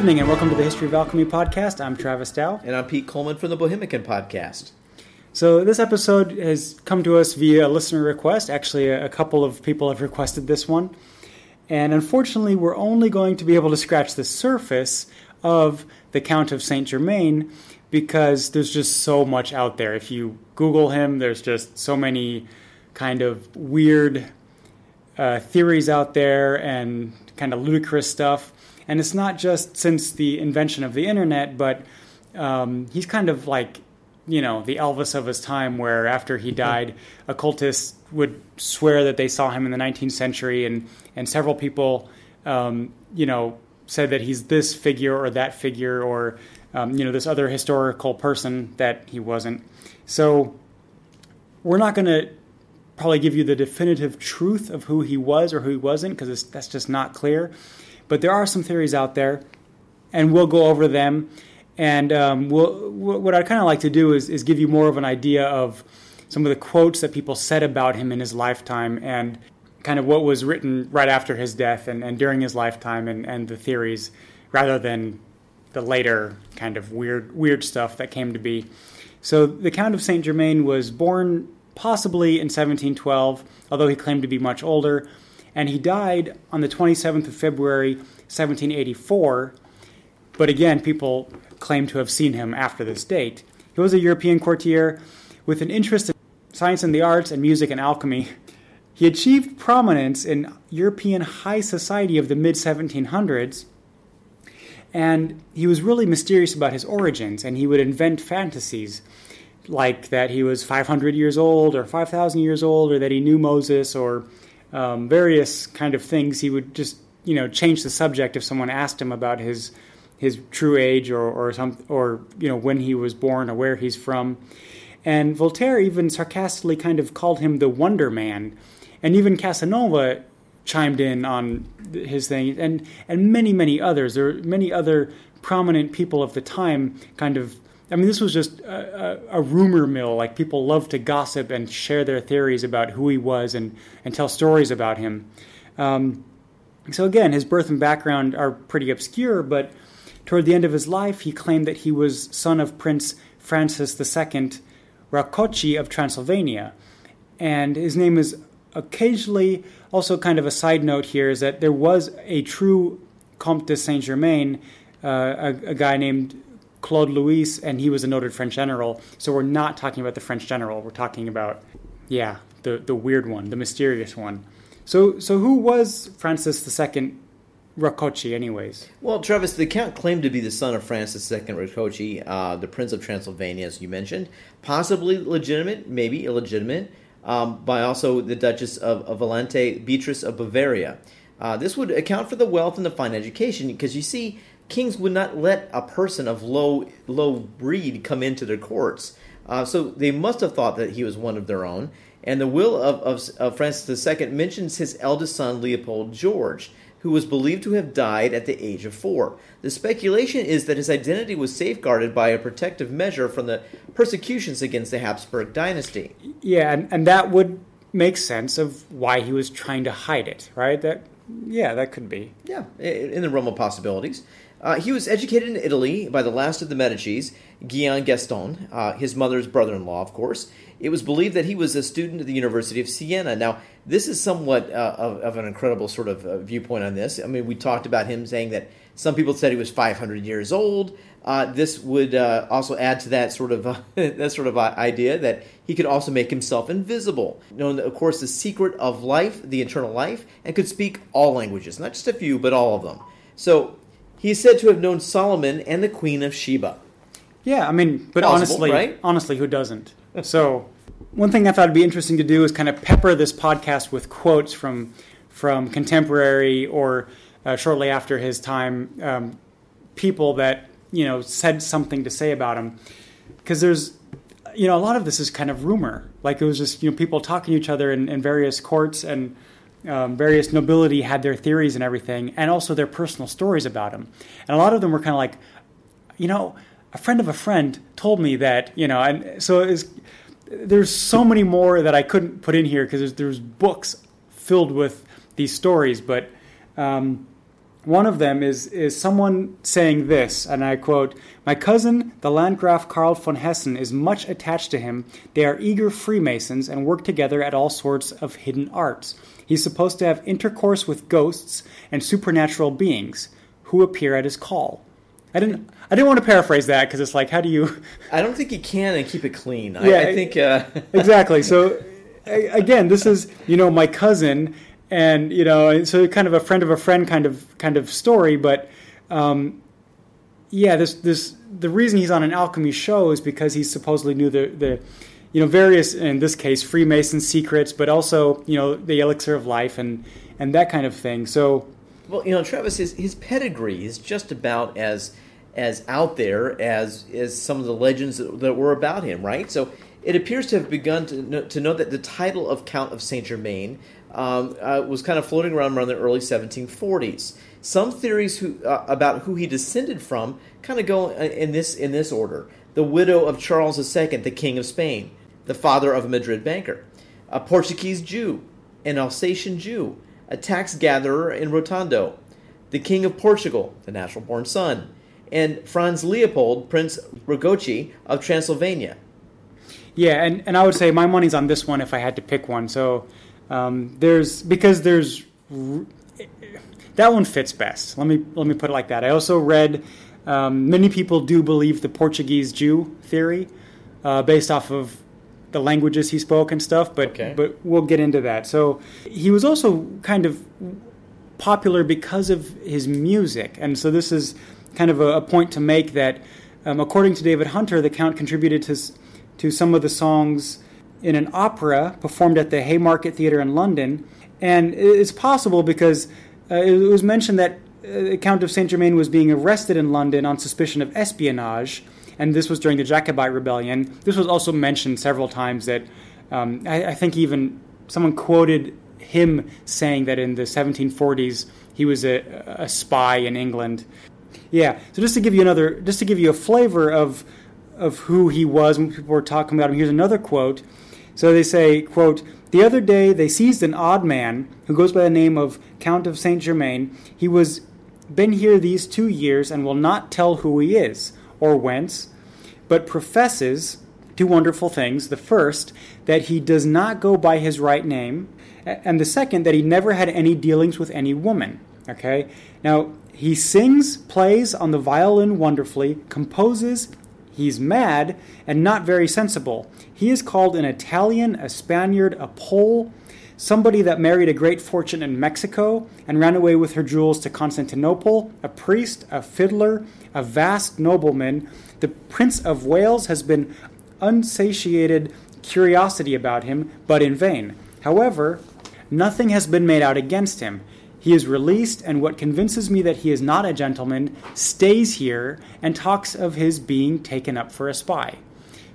Evening and welcome to the History of Alchemy podcast. I'm Travis Dow. And I'm Pete Coleman from the Bohemican Podcast. So, this episode has come to us via a listener request. Actually, a couple of people have requested this one. And unfortunately, we're only going to be able to scratch the surface of the Count of Saint Germain because there's just so much out there. If you Google him, there's just so many kind of weird uh, theories out there and kind of ludicrous stuff. And it's not just since the invention of the internet, but um, he's kind of like, you know, the Elvis of his time, where after he died, occultists would swear that they saw him in the 19th century, and, and several people, um, you know, said that he's this figure or that figure or, um, you know, this other historical person that he wasn't. So we're not going to probably give you the definitive truth of who he was or who he wasn't because that's just not clear. But there are some theories out there, and we'll go over them. And um, we'll, what I'd kind of like to do is, is give you more of an idea of some of the quotes that people said about him in his lifetime and kind of what was written right after his death and, and during his lifetime and, and the theories rather than the later kind of weird weird stuff that came to be. So the Count of Saint Germain was born possibly in 1712, although he claimed to be much older, and he died on the 27th of February 1784. But again, people claim to have seen him after this date. He was a European courtier with an interest in science and the arts and music and alchemy. He achieved prominence in European high society of the mid 1700s, and he was really mysterious about his origins, and he would invent fantasies like that he was 500 years old or 5,000 years old, or that he knew Moses, or um, various kind of things. He would just, you know, change the subject if someone asked him about his his true age or or some or you know when he was born or where he's from. And Voltaire even sarcastically kind of called him the Wonder Man, and even Casanova chimed in on his thing, and and many many others. There were many other prominent people of the time kind of I mean, this was just a, a, a, rumor mill. Like people love to gossip and share their theories about who he was and, and tell stories about him. Um, so again, his birth and background are pretty obscure, but toward the end of his life, he claimed that he was son of Prince Francis II Rakoczy of Transylvania. And his name is occasionally, also kind of a side note here, is that there was a true Comte de Saint Germain, uh, a, a guy named Claude Louis, and he was a noted French general. So we're not talking about the French general. We're talking about, yeah, the the weird one, the mysterious one. So so who was Francis II Rakoczy, anyways? Well, Travis, the count claimed to be the son of Francis II Rakoczy, uh, the Prince of Transylvania, as you mentioned. Possibly legitimate, maybe illegitimate, um, by also the Duchess of, of Valente, Beatrice of Bavaria. Uh, this would account for the wealth and the fine education, because you see, kings would not let a person of low low breed come into their courts. Uh, so they must have thought that he was one of their own. And the will of, of, of, Francis II mentions his eldest son, Leopold George, who was believed to have died at the age of four. The speculation is that his identity was safeguarded by a protective measure from the persecutions against the Habsburg dynasty. Yeah, and, and that would make sense of why he was trying to hide it, right? That yeah, that could be. Yeah, in the realm of possibilities. Uh, he was educated in Italy by the last of the Medicis, Guillaume Gaston, uh, his mother's brother in law, of course. It was believed that he was a student at the University of Siena. Now, this is somewhat uh, of, of, an incredible sort of uh, viewpoint on this. I mean, we talked about him saying that some people said he was 500 years old. Uh, this would uh, also add to that sort of that sort of idea that he could also make himself invisible. Known, of course, the secret of life, the eternal life, and could speak all languages, not just a few, but all of them. So he is said to have known Solomon and the Queen of Sheba. Yeah, I mean, but honestly, right? honestly, who doesn't? So, one thing I thought would be interesting to do is kind of pepper this podcast with quotes from from contemporary or uh, shortly after his time um, people that you know said something to say about him because there's you know a lot of this is kind of rumor like it was just you know people talking to each other in, in various courts and um, various nobility had their theories and everything and also their personal stories about him and a lot of them were kind of like you know a friend of a friend told me that you know and so was there's so many more that I couldn't put in here because there's, there's books filled with these stories, but um, one of them is is someone saying this, and I quote: "My cousin, the Landgraf Karl von Hessen, is much attached to him. They are eager Freemasons and work together at all sorts of hidden arts. He's supposed to have intercourse with ghosts and supernatural beings who appear at his call." I didn't. I didn't want to paraphrase that because it's like, how do you? I don't think you can and keep it clean. Yeah, I, I think uh... exactly. So again, this is you know my cousin, and you know, so kind of a friend of a friend kind of kind of story. But um, yeah, this this the reason he's on an alchemy show is because he supposedly knew the the you know various in this case Freemason secrets, but also you know the elixir of life and and that kind of thing. So well, you know, Travis, his his pedigree is just about as as out there as as some of the legends that, that were about him, right? So it appears to have begun to know, to know that the title of Count of Saint Germain um, uh, was kind of floating around around the early 1740s. Some theories who, uh, about who he descended from kind of go in this in this order: the widow of Charles II, the King of Spain, the father of a Madrid banker, a Portuguese Jew, an Alsatian Jew, a tax gatherer in Rotondo, the King of Portugal, the natural born son, and Franz Leopold, Prince Rakoczy of Transylvania. Yeah, and, and I would say my money's on this one if I had to pick one. So um, there's because there's that one fits best. Let me let me put it like that. I also read um, many people do believe the Portuguese Jew theory uh, based off of the languages he spoke and stuff, but okay. but we'll get into that. So he was also kind of popular because of his music, and so this is kind of a, a point to make that, um, according to David Hunter, the Count contributed to to some of the songs in an opera performed at the Haymarket Theatre in London, and it's possible because uh, it was mentioned that uh, the Count of Saint Germain was being arrested in London on suspicion of espionage and this was during the Jacobite Rebellion. This was also mentioned several times that um, I, I, think even someone quoted him saying that in the 1740s he was a, a spy in England. Yeah, so just to give you another, just to give you a flavor of of who he was when people were talking about him, here's another quote. So they say, quote, the other day they seized an odd man who goes by the name of Count of Saint Germain. He was been here these two years and will not tell who he is or whence, but professes two wonderful things. The first, that he does not go by his right name, and the second, that he never had any dealings with any woman. Okay? Now, he sings, plays on the violin wonderfully, composes, he's mad, and not very sensible. He is called an Italian, a Spaniard, a Pole, somebody that married a great fortune in Mexico and ran away with her jewels to Constantinople, a priest, a fiddler, a vast nobleman. The Prince of Wales has been unsatiated curiosity about him, but in vain. However, nothing has been made out against him. He is released, and what convinces me that he is not a gentleman stays here and talks of his being taken up for a spy.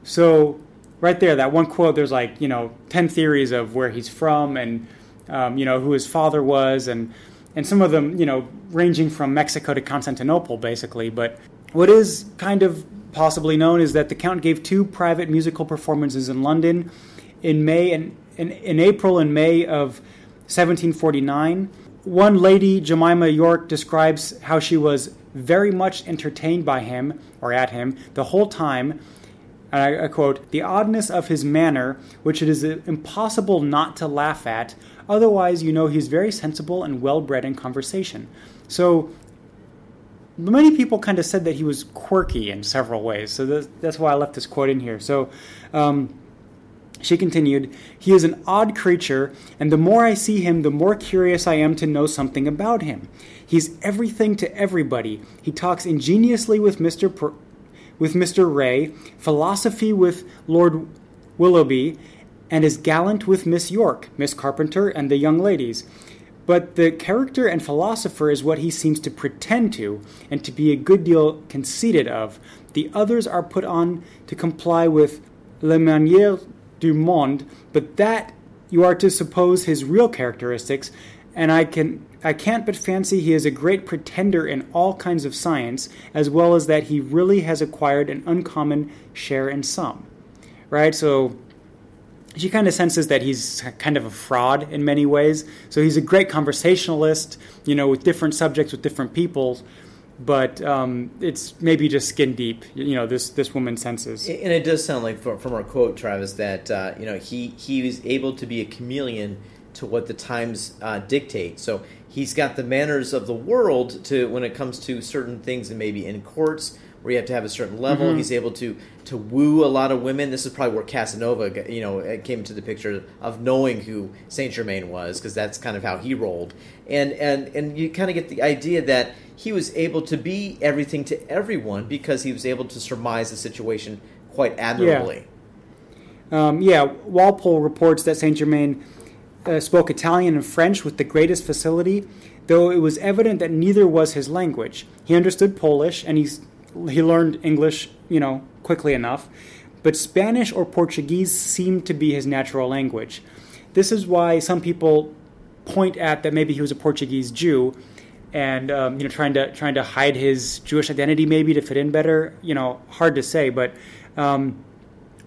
So right there, that one quote, there's like, you know, 10 theories of where he's from and, um, you know, who his father was, and, and some of them, you know, ranging from Mexico to Constantinople, basically. But what is kind of possibly known is that the Count gave two private musical performances in London in May and in, in April and May of 1749. One lady, Jemima Yorke, describes how she was very much entertained by him or at him the whole time I, I quote, the oddness of his manner, which it is impossible not to laugh at, otherwise, you know he's very sensible and well bred in conversation. So, many people kind of said that he was quirky in several ways. So, that's, that's why I left this quote in here. So, um, she continued, He is an odd creature, and the more I see him, the more curious I am to know something about him. He's everything to everybody. He talks ingeniously with Mr. Per- with Mr. Wray, philosophy with Lord Willoughby, and is gallant with Miss Yorke, Miss Carpenter, and the young ladies. But the character and philosopher is what he seems to pretend to, and to be a good deal conceited of. The others are put on to comply with le manière du monde, but that you are to suppose his real characteristics, and I can I can't but fancy he is a great pretender in all kinds of science, as well as that he really has acquired an uncommon share in some. Right? So she kind of senses that he's kind of a fraud in many ways. So he's a great conversationalist, you know, with different subjects, with different people, but um, it's maybe just skin deep, you know, this this woman senses. And it does sound like from, our quote, Travis, that uh, you know he he was able to be a chameleon to what the times uh, dictate. So he's got the manners of the world to when it comes to certain things, and maybe in courts where you have to have a certain level. Mm-hmm. He's able to to woo a lot of women. This is probably where Casanova, you know, came into the picture of knowing who Saint Germain was, because that's kind of how he rolled. And and and you kind of get the idea that he was able to be everything to everyone because he was able to surmise the situation quite admirably. Yeah, um, yeah Walpole reports that Saint Germain uh, spoke Italian and French with the greatest facility, though it was evident that neither was his language. He understood Polish and he's he learned English, you know, quickly enough, but Spanish or Portuguese seemed to be his natural language. This is why some people point at that maybe he was a Portuguese Jew, and um, you know, trying to trying to hide his Jewish identity maybe to fit in better. You know, hard to say, but um,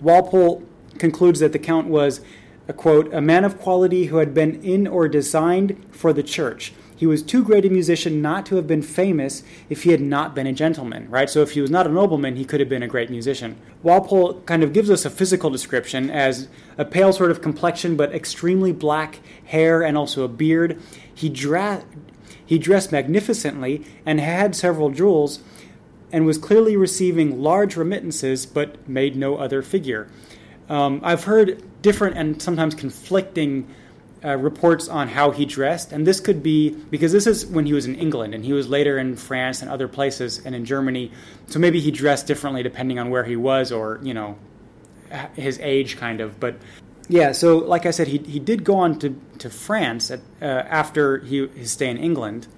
Walpole concludes that the Count was a quote a man of quality who had been in or designed for the church he was too great a musician not to have been famous if he had not been a gentleman, right? So if he was not a nobleman, he could have been a great musician. Walpole kind of gives us a physical description as a pale sort of complexion, but extremely black hair and also a beard. He, dra- he dressed magnificently and had several jewels and was clearly receiving large remittances, but made no other figure. Um, I've heard different and sometimes conflicting uh, reports on how he dressed, and this could be because this is when he was in England, and he was later in France and other places, and in Germany. So maybe he dressed differently depending on where he was, or you know, his age, kind of. But yeah, so like I said, he he did go on to to France at, uh, after he, his stay in England.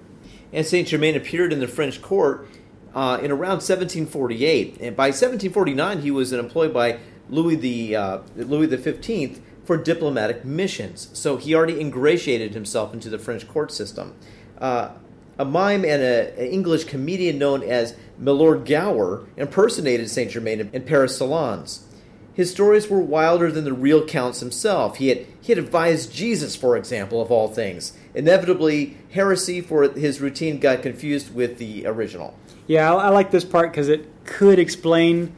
And Saint Germain appeared in the French court uh, in around 1748, and by 1749 he was employed by Louis the uh, Louis the Fifteenth for diplomatic missions. So he already ingratiated himself into the French court system. Uh, a mime and an English comedian known as Milord Gower impersonated Saint Germain in Paris salons. His stories were wilder than the real Count's himself. He had, he had advised Jesus, for example, of all things. Inevitably, heresy for his routine got confused with the original. Yeah, I, I like this part because it could explain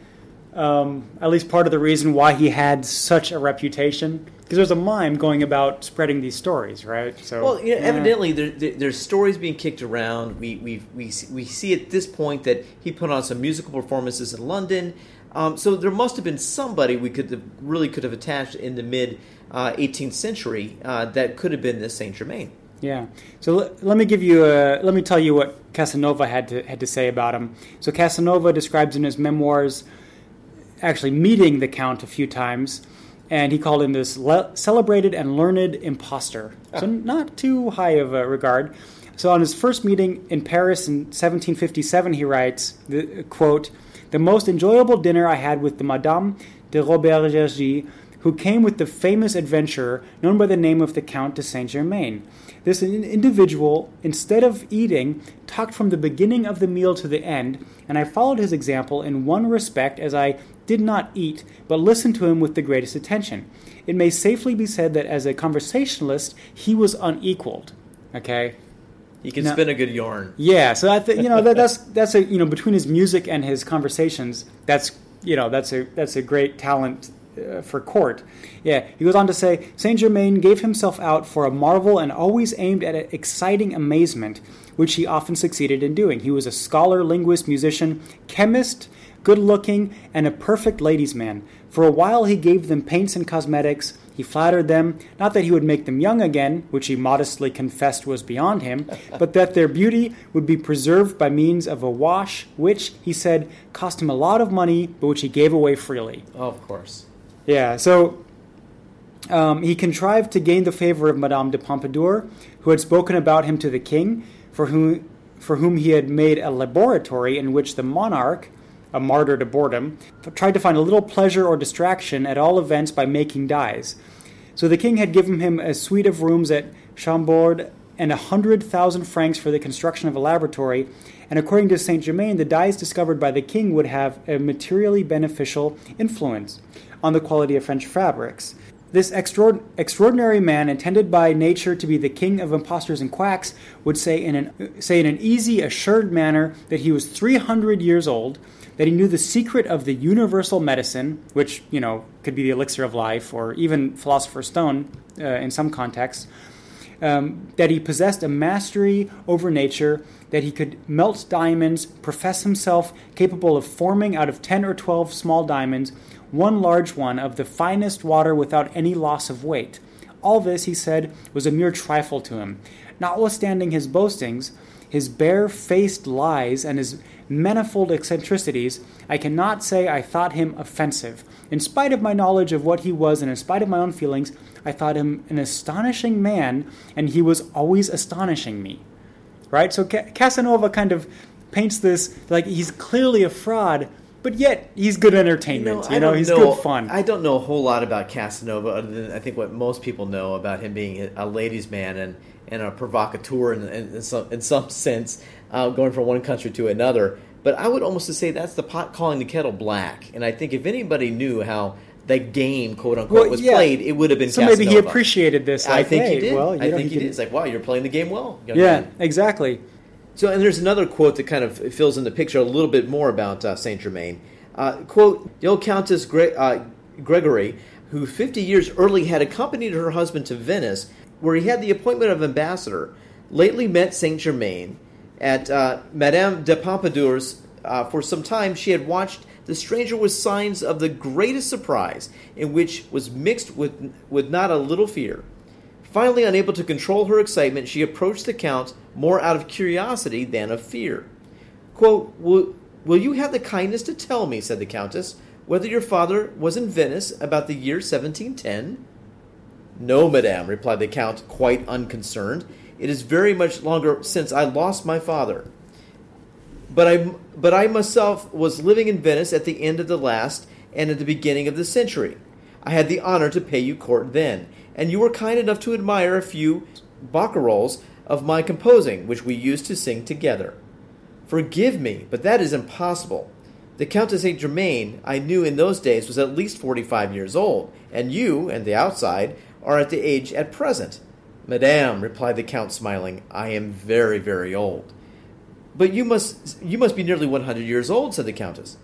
um, at least part of the reason why he had such a reputation. Because there's a mime going about spreading these stories, right? So, well, you know, yeah. evidently there, there, there's stories being kicked around. We, we, we, we see at this point that he put on some musical performances in London. Um, so there must have been somebody we could have, really could have attached in the mid uh, 18th century uh, that could have been this Saint Germain. Yeah. So l- let me give you a, let me tell you what Casanova had to had to say about him. So Casanova describes in his memoirs actually meeting the Count a few times, and he called him this le- celebrated and learned impostor. So, ah. not too high of a regard. So, on his first meeting in Paris in 1757, he writes, the, quote, The most enjoyable dinner I had with the Madame de Robert Gergi, who came with the famous adventurer known by the name of the Count de Saint Germain. This individual, instead of eating, talked from the beginning of the meal to the end, and I followed his example in one respect as I did not eat, but listened to him with the greatest attention. It may safely be said that as a conversationalist, he was unequaled. Okay, he can now, spin a good yarn. Yeah, so I th- you know that, that's that's a you know between his music and his conversations, that's you know that's a that's a great talent uh, for court. Yeah, he goes on to say Saint Germain gave himself out for a marvel and always aimed at exciting amazement, which he often succeeded in doing. He was a scholar, linguist, musician, chemist, good looking, and a perfect ladies' man. For a while he gave them paints and cosmetics. He flattered them, not that he would make them young again, which he modestly confessed was beyond him, but that their beauty would be preserved by means of a wash, which, he said, cost him a lot of money, but which he gave away freely. Oh, of course. Yeah, so Um, he contrived to gain the favor of Madame de Pompadour, who had spoken about him to the king, for whom, for whom he had made a laboratory in which the monarch, a martyr to boredom, tried to find a little pleasure or distraction at all events by making dyes. So the king had given him a suite of rooms at Chambord and a hundred thousand francs for the construction of a laboratory. And according to Saint Germain, the dyes discovered by the king would have a materially beneficial influence on the quality of French fabrics. This extraordinary man, intended by nature to be the king of impostors and quacks, would say in an, say in an easy, assured manner that he was 300 years old, that he knew the secret of the universal medicine, which, you know, could be the elixir of life or even philosopher's stone uh, in some contexts, um, that he possessed a mastery over nature, that he could melt diamonds, profess himself capable of forming out of 10 or 12 small diamonds one large one of the finest water without any loss of weight. All this, he said, was a mere trifle to him. Notwithstanding his boastings, his bare-faced lies, and his manifold eccentricities, I cannot say I thought him offensive. In spite of my knowledge of what he was, and in spite of my own feelings, I thought him an astonishing man, and he was always astonishing me. Right? So Casanova kind of paints this like he's clearly a fraud, but yet he's good entertainment. You know, you know he's know, good fun. I don't know a whole lot about Casanova other than I think what most people know about him being a ladies' man and, and a provocateur in, in, in some, in some sense, uh, going from one country to another. But I would almost say that's the pot calling the kettle black. And I think if anybody knew how the game, quote unquote, well, was yeah. played, it would have been. So Casanova. maybe he appreciated this. Like, I think hey, he did. Well, I think he did. It's like, wow, you're playing the game well. yeah, man. exactly. So, and there's another quote that kind of fills in the picture a little bit more about uh, Saint Germain. Uh, quote, the old Countess Gre- uh, Gregory, who 50 years early had accompanied her husband to Venice, where he had the appointment of ambassador, lately met Saint Germain at uh, Madame de Pompadour's. Uh, for some time, she had watched the stranger with signs of the greatest surprise, in which was mixed with, with not a little fear. Finally, unable to control her excitement, she approached the Count more out of curiosity than of fear. Quote, Will you have the kindness to tell me, said the Countess, whether your father was in Venice about the year 1710? No, madame, replied the Count, quite unconcerned. It is very much longer since I lost my father. But I, but I myself was living in Venice at the end of the last and at the beginning of the century. I had the honor to pay you court then, and you were kind enough to admire a few barcarolles of my composing, which we used to sing together. Forgive me, but that is impossible. The Countess Saint Germain I knew in those days was at least forty five years old, and you, and the outside, are at the age at present. Madame, replied the Count, smiling, I am very, very old. But you must you must be nearly one hundred years old, said the Countess.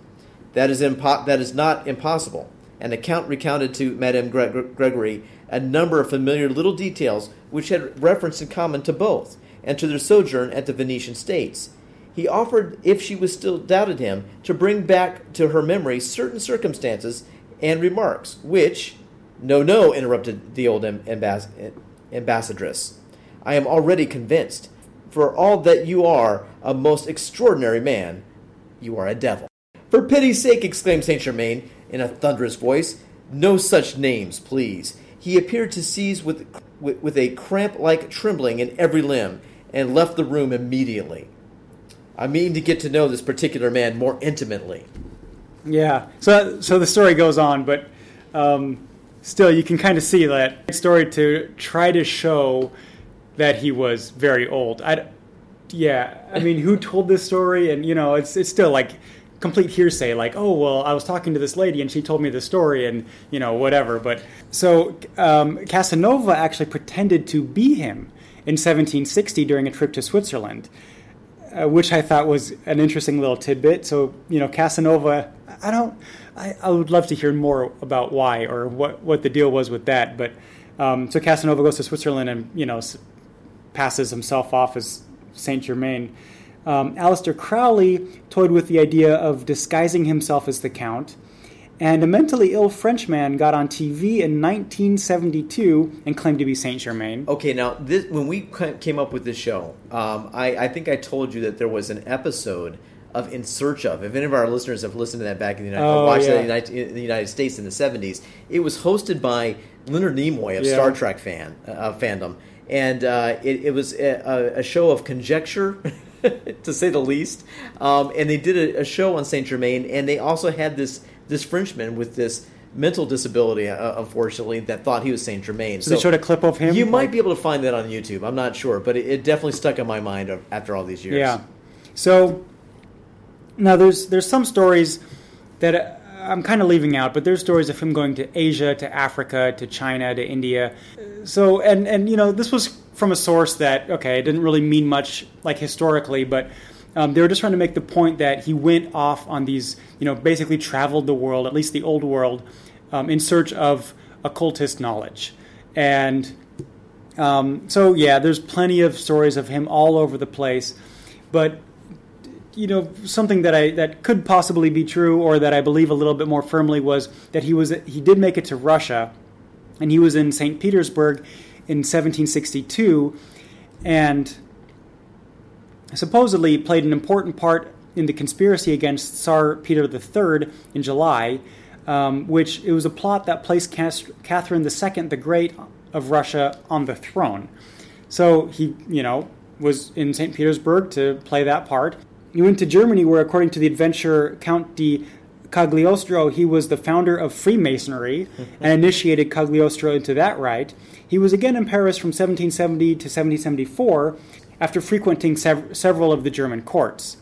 That is impo- that is not impossible. And the Count recounted to Madame Gre- Gregory a number of familiar little details which had reference in common to both, and to their sojourn at the Venetian states he offered, if she was still doubted him, to bring back to her memory certain circumstances and remarks, which. No, no, interrupted the old ambas- ambassadress. I am already convinced. For all that you are a most extraordinary man, you are a devil. For pity's sake, exclaimed Saint Germain in a thunderous voice, no such names, please. He appeared to seize with, with, with a cramp like trembling in every limb and left the room immediately. I mean to get to know this particular man more intimately. Yeah. So so the story goes on, but um, still, you can kind of see that story to try to show that he was very old. I, yeah. I mean, who told this story? And you know, it's it's still like complete hearsay like oh well i was talking to this lady and she told me the story and you know whatever but so um, casanova actually pretended to be him in 1760 during a trip to switzerland uh, which I thought was an interesting little tidbit. So, you know, Casanova, I don't, I, I would love to hear more about why or what, what the deal was with that. But um, so Casanova goes to Switzerland and, you know, passes himself off as Saint Germain. Um, Aleister Crowley toyed with the idea of disguising himself as the Count and a mentally ill Frenchman got on TV in 1972 and claimed to be Saint Germain. Okay, now this, when we came up with this show, um, I, I, think I told you that there was an episode of In Search of. If any of our listeners have listened to that back in the United, Oh, watched yeah. that in the United, in the United States in the seventies, it was hosted by Leonard Nimoy of Yeah. Star Trek fan uh, fandom, and uh, it, it was a, a show of conjecture. to say the least, um, and they did a, a show on Saint Germain, and they also had this this Frenchman with this mental disability, uh, unfortunately, that thought he was Saint Germain. So they showed a clip of him. You might be able to find that on YouTube. I'm not sure, but it, it definitely stuck in my mind after all these years. Yeah. So now there's there's some stories that uh, I'm kind of leaving out, but there's stories of him going to Asia, to Africa, to China, to India. So and and you know this was from a source that okay, it didn't really mean much like historically, but. Um, they were just trying to make the point that he went off on these, you know, basically traveled the world, at least the old world, um, in search of occultist knowledge. And um, so, yeah, there's plenty of stories of him all over the place. But you know, something that I that could possibly be true, or that I believe a little bit more firmly, was that he was he did make it to Russia, and he was in St. Petersburg in 1762, and supposedly played an important part in the conspiracy against Tsar Peter III in July, um, which it was a plot that placed Catherine II the Great of Russia on the throne. So he, you know, was in St. Petersburg to play that part. He went to Germany, where, according to the adventurer Count de Cagliostro, he was the founder of Freemasonry and initiated Cagliostro into that rite. He was again in Paris from 1770 to 1774 after frequenting sev- several of the German courts.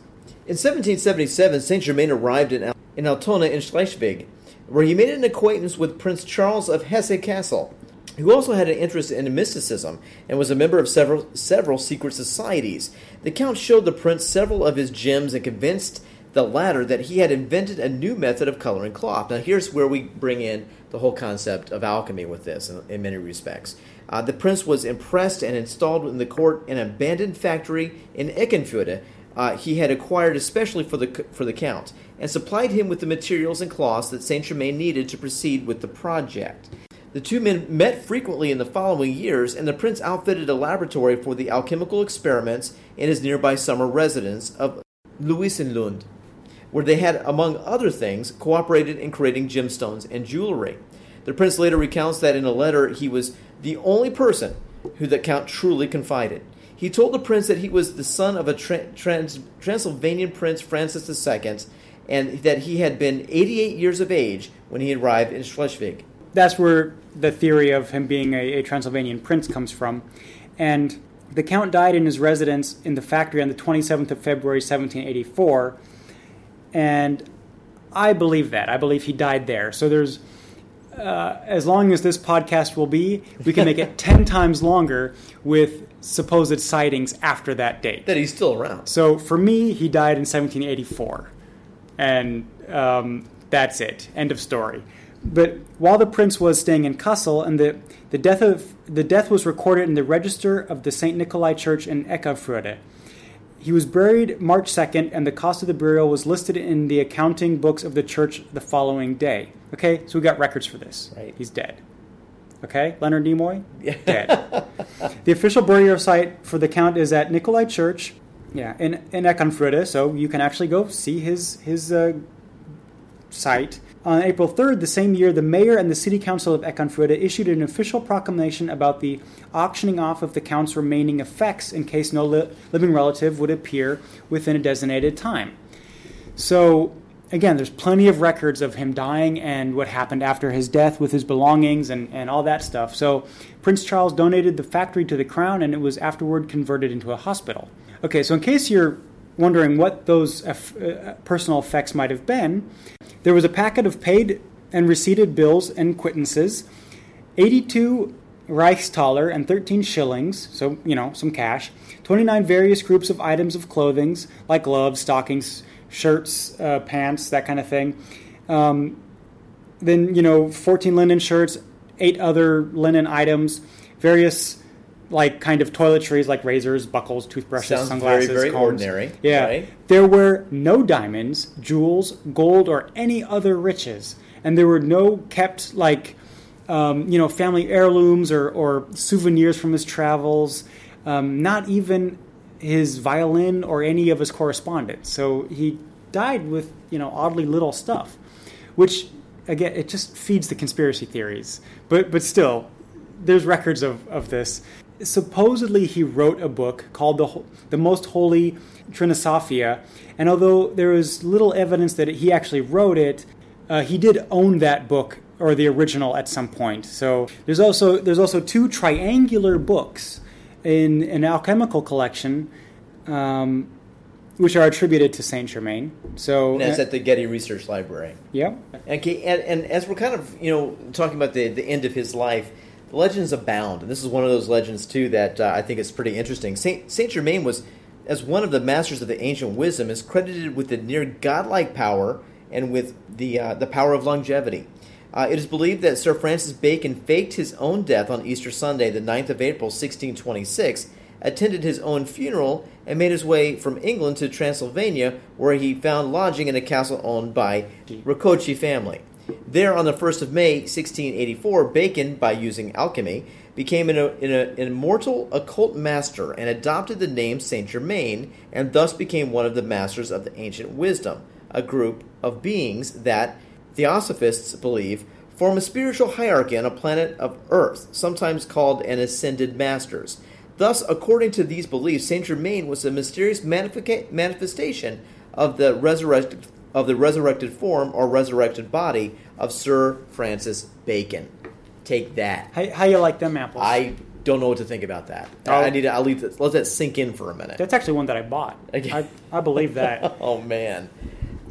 In 1777, Saint Germain arrived in, Al- in Altona in Schleswig, where he made an acquaintance with Prince Charles of Hesse Kassel, who also had an interest in mysticism and was a member of several several secret societies. The Count showed the prince several of his gems and convinced the latter that he had invented a new method of coloring cloth. Now, here's where we bring in the whole concept of alchemy with this in, in many respects. Uh, the prince was impressed and installed in the court an abandoned factory in Eckernförde uh, he had acquired especially for the for the count, and supplied him with the materials and cloths that Saint Germain needed to proceed with the project. The two men met frequently in the following years, and the prince outfitted a laboratory for the alchemical experiments in his nearby summer residence of Louisenlund, where they had, among other things, cooperated in creating gemstones and jewelry. The prince later recounts that in a letter he was the only person who the count truly confided. He told the prince that he was the son of a tra- trans- Transylvanian prince Francis II, and that he had been 88 years of age when he arrived in Schleswig. That's where the theory of him being a, a Transylvanian prince comes from. And the Count died in his residence in the factory on the 27th of February, 1784. And I believe that. I believe he died there. So there's, uh, as long as this podcast will be, we can make it 10 times longer with supposed sightings after that date. That he's still around. So for me, he died in 1784, and um, that's it. End of story. But while the prince was staying in Kassel, and the, the death of the death was recorded in the register of the Saint Nikolai Church in Eckernförde. He was buried March 2nd, and the cost of the burial was listed in the accounting books of the church the following day. Okay, so we got records for this. Right. He's dead. Okay, Leonard Nimoy, dead. the official burial site for the count is at Nikolai Church, yeah, in in Eckernförde. So you can actually go see his his uh, site. On April 3rd, the same year, the mayor and the city council of Eckernförde issued an official proclamation about the auctioning off of the count's remaining effects in case no li- living relative would appear within a designated time. So, again, there's plenty of records of him dying and what happened after his death with his belongings and, and all that stuff. So, Prince Charles donated the factory to the crown and it was afterward converted into a hospital. Okay, so in case you're wondering what those eff- uh, personal effects might have been, there was a packet of paid and receipted bills and quittances, 82 Reichstaler and 13 shillings, so, you know, some cash, 29 various groups of items of clothing, like gloves, stockings, shirts, uh, pants, that kind of thing. Um, then, you know, 14 linen shirts, eight other linen items, various like kind of toiletries like razors, buckles, toothbrushes, Sounds sunglasses, very, very combs. ordinary, Yeah. right? There were no diamonds, jewels, gold, or any other riches. And there were no kept like um, you know, family heirlooms or, or souvenirs from his travels. Um, not even his violin or any of his correspondence. So he died with you know oddly little stuff, which again it just feeds the conspiracy theories. But but still, there's records of, of this. Supposedly he wrote a book called the the Most Holy Trinosophia, and although there is little evidence that he actually wrote it, uh, he did own that book or the original at some point. So there's also there's also two triangular books in an alchemical collection, um, which are attributed to Saint Germain. So And that's at the Getty Research Library. yeah, Okay, and, and as we're kind of you know talking about the the end of his life, the legends abound, and this is one of those legends too that uh, I think is pretty interesting. Saint Saint Germain was, as one of the masters of the ancient wisdom, is credited with the near godlike power and with the uh, the power of longevity. Uh, it is believed that Sir Francis Bacon faked his own death on Easter Sunday, the 9th of April, 1626, attended his own funeral, and made his way from England to Transylvania, where he found lodging in a castle owned by Rakoczy family. There, on the 1st of May, 1684, Bacon, by using alchemy, became an, an, an immortal occult master and adopted the name Saint Germain, and thus became one of the masters of the ancient wisdom, a group of beings that Theosophists believe form a spiritual hierarchy on a planet of Earth, sometimes called an ascended masters. Thus, according to these beliefs, Saint Germain was a mysterious manifestation of the resurrected of the resurrected form or resurrected body of Sir Francis Bacon. Take that. how, how you like them apples? I don't know what to think about that. Oh. I need to. I'll leave. This, let that sink in for a minute. That's actually one that I bought. I, I believe that. oh man.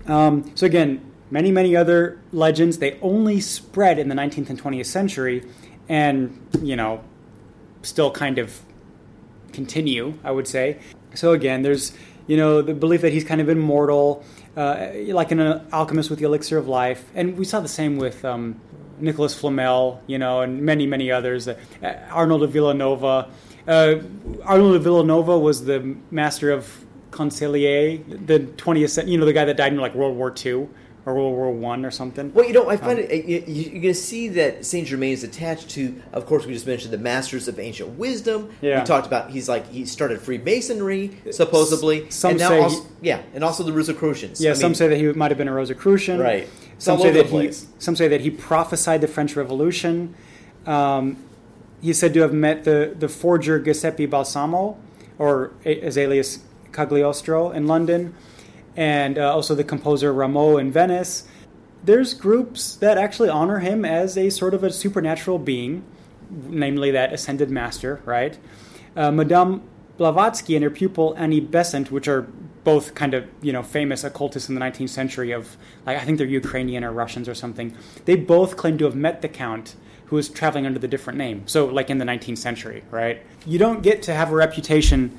Um, so again, many many other legends they only spread in the 19th and 20th century, and you know, still kind of continue. I would say. So again, there's you know the belief that he's kind of immortal, uh, like an alchemist with the elixir of life, and we saw the same with. Um, Nicholas Flamel, you know, and many, many others. Uh, Arnold of Villanova. Uh, Arnold of Villanova was the master of Canseliet, the 20th century, you know, the guy that died in like World War II or World War One or something. Well, you know, I find it. You, you- you're going to see that Saint Germain is attached to. Of course, we just mentioned the Masters of Ancient Wisdom. Yeah. We talked about he's like he started Freemasonry supposedly. some and now say also, he- yeah, and also the Rosicrucians. Yeah, I some mean, say that he might have been a Rosicrucian. Right. Some say that he. Some say that he prophesied the French Revolution. Um, he's said to have met the, the forger Giuseppe Balsamo, or a- as alias Cagliostro, in London, and uh, also the composer Rameau in Venice. There's groups that actually honor him as a sort of a supernatural being, namely that ascended master, right? Uh, Madame Blavatsky and her pupil Annie Besant, which are both kind of you know famous occultists in the 19th century of like I think they're Ukrainian or Russians or something. They both claim to have met the count who was traveling under the different name. So like in the 19th century, right? You don't get to have a reputation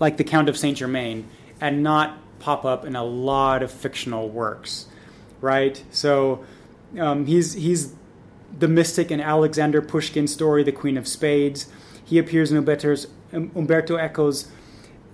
like the Count of Saint Germain and not pop up in a lot of fictional works, right? So um, he's he's the mystic in Alexander Pushkin's story, The Queen of Spades. He appears in Umberto's, Umberto Eco's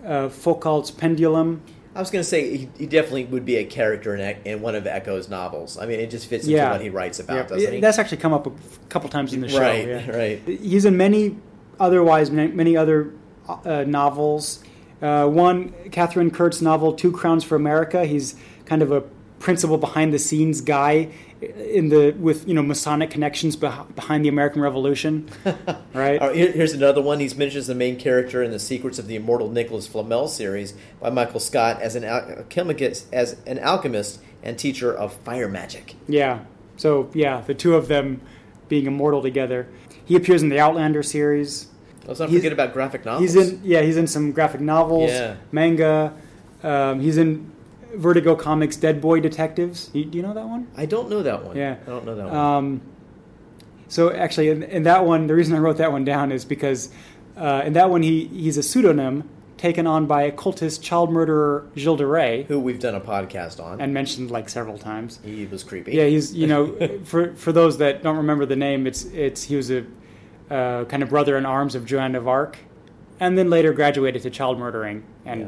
uh, Foucault's Pendulum. I was going to say he, he definitely would be a character in, in one of Eco's novels. I mean, it just fits into Yeah. what he writes about, Yeah, doesn't he? That's actually come up a couple times in the show. Right, yeah. right. He's in many otherwise many, many other uh, novels. Uh, one Katherine Kurtz novel, Two Crowns for America. He's kind of a principal behind the scenes guy in the with you know Masonic connections beh- behind the American Revolution, right? Right, here's another one. He mentions the main character in the Secrets of the Immortal Nicholas Flamel series by Michael Scott as an alchemist, as an alchemist and teacher of fire magic. Yeah. So yeah, the two of them being immortal together. He appears in the Outlander series. Let's not He's- forget about graphic novels. He's in yeah, he's in some graphic novels, Yeah. manga. Um, he's in Vertigo Comics Dead Boy Detectives. Do you, do you know that one? I don't know that one. Yeah. I don't know that one. Um, so actually, in, in that one, the reason I wrote that one down is because uh, in that one he he's a pseudonym taken on by occultist child murderer Gilles de Rais Who we've done a podcast on. and mentioned like several times. he was creepy. Yeah, he's you know for for those that don't remember the name, it's it's he was a uh, kind of brother in arms of Joan of Arc, and then later graduated to child murdering and Yeah.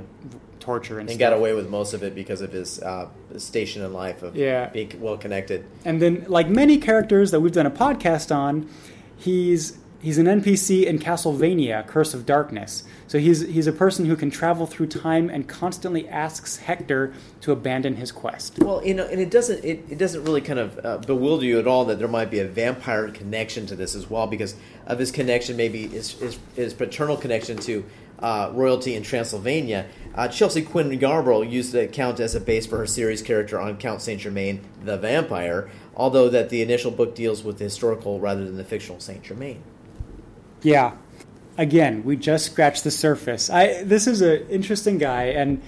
torture and, stuff. and got away with most of it because of his uh, station in life of Yeah. being well connected. And then, like many characters that we've done a podcast on, he's he's an NPC in Castlevania: Curse of Darkness. So he's he's a person who can travel through time and constantly asks Hector to abandon his quest. Well, you know, and it doesn't it, it doesn't really kind of uh, bewilder you at all that there might be a vampire connection to this as well because of his connection, maybe his his, his paternal connection to uh, royalty in Transylvania. Uh, Chelsea Quinn Yarbro used the Count as a base for her series character on Count Saint Germain, the vampire. Although that the initial book deals with the historical rather than the fictional Saint Germain. Yeah. Again, we just scratched the surface. I this is an interesting guy and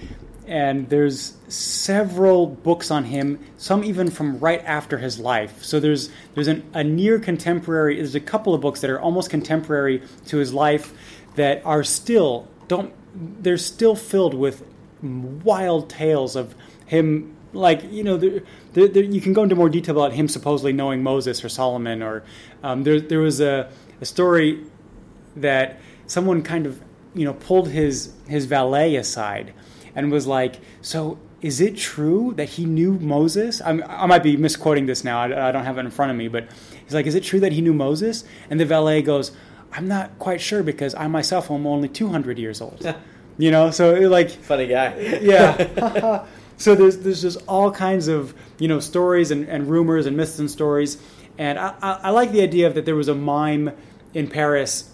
and there's several books on him, some even from right after his life. So there's there's an, a near contemporary. There's a couple of books that are almost contemporary to his life that are still don't. They're still filled with wild tales of him. Like you know, there, there, there, you can go into more detail about him supposedly knowing Moses or Solomon, or um, there there was a, a story that someone kind of you know pulled his his valet aside and was like, "So is it true that he knew Moses?" I'm, i might be misquoting this now. I, I, don't have it in front of me, but he's like, "Is it true that he knew Moses?" And the valet goes, "I'm not quite sure because I myself am only 200 years old." you know, so like funny guy. yeah. so there's there's just all kinds of you know stories and, and rumors and myths and stories, and I, I, I like the idea of that there was a mime in Paris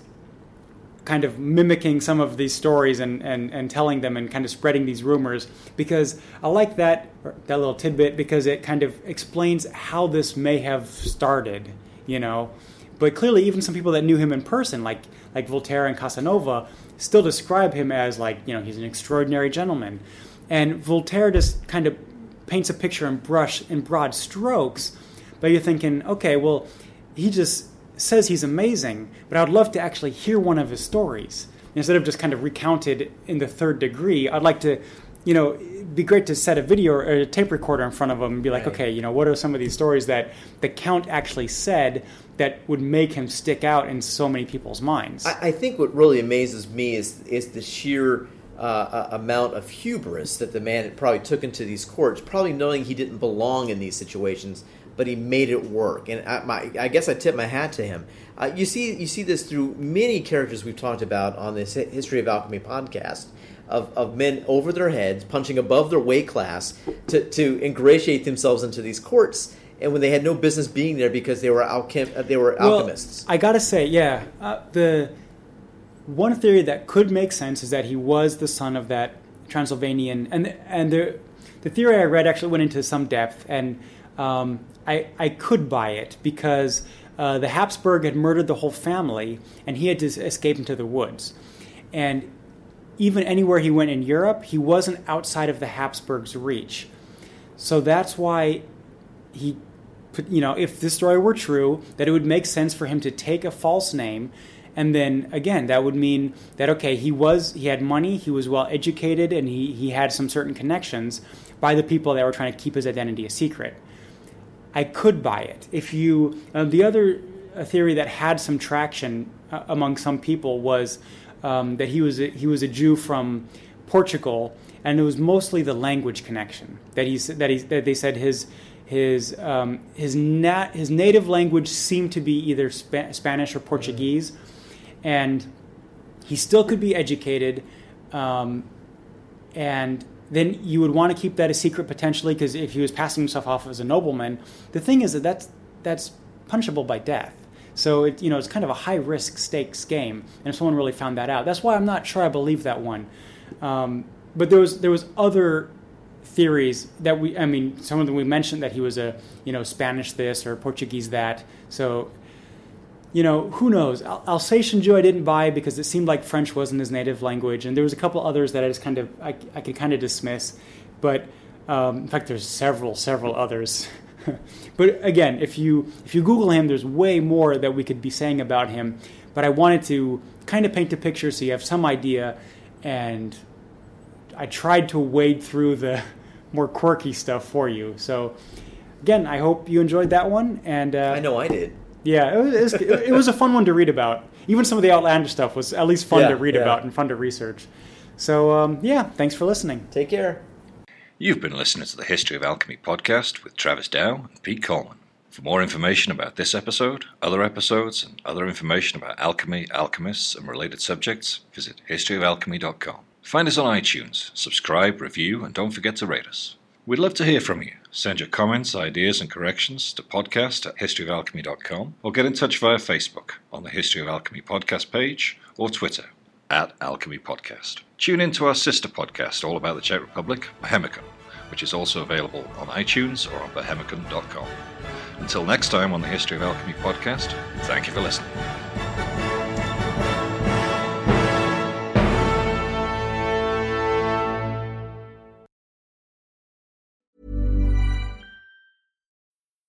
kind of mimicking some of these stories and, and, and telling them and kind of spreading these rumors because I like that that little tidbit because it kind of explains how this may have started, you know. But clearly, even some people that knew him in person, like like Voltaire and Casanova, still describe him as like you know he's an extraordinary gentleman, and Voltaire just kind of paints a picture in brush in broad strokes, but you're thinking, okay, well, he just says he's amazing, but I'd love to actually hear one of his stories instead of just kind of recounted in the third degree. I'd like to, you know, it'd be great to set a video or a tape recorder in front of him and be like, right. okay, you know, what are some of these stories that the Count actually said that would make him stick out in so many people's minds? I, I think what really amazes me is is the sheer. Uh, amount of hubris that the man probably took into these courts, probably knowing he didn't belong in these situations, but he made it work. And I, my, I guess I tip my hat to him. Uh, you see, you see this through many characters we've talked about on this History of Alchemy podcast. Of, of men over their heads, punching above their weight class to, to ingratiate themselves into these courts, and when they had no business being there because they were alchem- uh, they were well, alchemists. I gotta say, yeah, uh, the one theory that could make sense is that he was the son of that Transylvanian, and and the the theory I read actually went into some depth, and um, I, I could buy it because uh, the Habsburg had murdered the whole family and he had to escape into the woods. And even anywhere he went in Europe, he wasn't outside of the Habsburgs' reach. So that's why he, you know, if this story were true, that it would make sense for him to take a false name. And then again, that would mean that, okay, he was, he had money, he was well educated, and he, he had some certain connections by the people that were trying to keep his identity a secret. I could buy it. If you, uh, the other uh, theory that had some traction uh, among some people was um, that he was a, he was a Jew from Portugal, and it was mostly the language connection that he that he that they said his his um, his nat, his native language seemed to be either Sp- Spanish or Portuguese, and he still could be educated, um, and then you would want to keep that a secret potentially because if he was passing himself off as a nobleman, the thing is that that's that's punishable by death. So it, you know it's kind of a high risk stakes game, and if someone really found that out, that's why I'm not sure I believe that one. Um, but there was there was other theories that we I mean some of them we mentioned that he was a you know Spanish this or Portuguese that. So you know, who knows? Al- Alsatian Jew I didn't buy because it seemed like French wasn't his native language, and there was a couple others that I just kind of I, I could kind of dismiss. But um, in fact, there's several several others. but again, if you if you Google him, there's way more that we could be saying about him. But I wanted to kind of paint a picture so you have some idea, and I tried to wade through the more quirky stuff for you. So again, I hope you enjoyed that one. And uh, I know I did. Yeah, it was, it was, a fun one to read about. Even some of the outlandish stuff was at least fun yeah, to read yeah. about and fun to research. So, um, yeah, thanks for listening. Take care. You've been listening to the History of Alchemy podcast with Travis Dow and Pete Coleman. For more information about this episode, other episodes, and other information about alchemy, alchemists, and related subjects, visit historyofalchemy.com. Find us on iTunes, subscribe, review, and don't forget to rate us. We'd love to hear from you. Send your comments, ideas, and corrections to podcast at historyofalchemy.com or get in touch via Facebook on the History of Alchemy podcast page or Twitter at Alchemy Podcast. Tune in to our sister podcast all about the Czech Republic, Bohemicon, which is also available on iTunes or on bohemicon.com. Until next time on the History of Alchemy podcast, thank you for listening.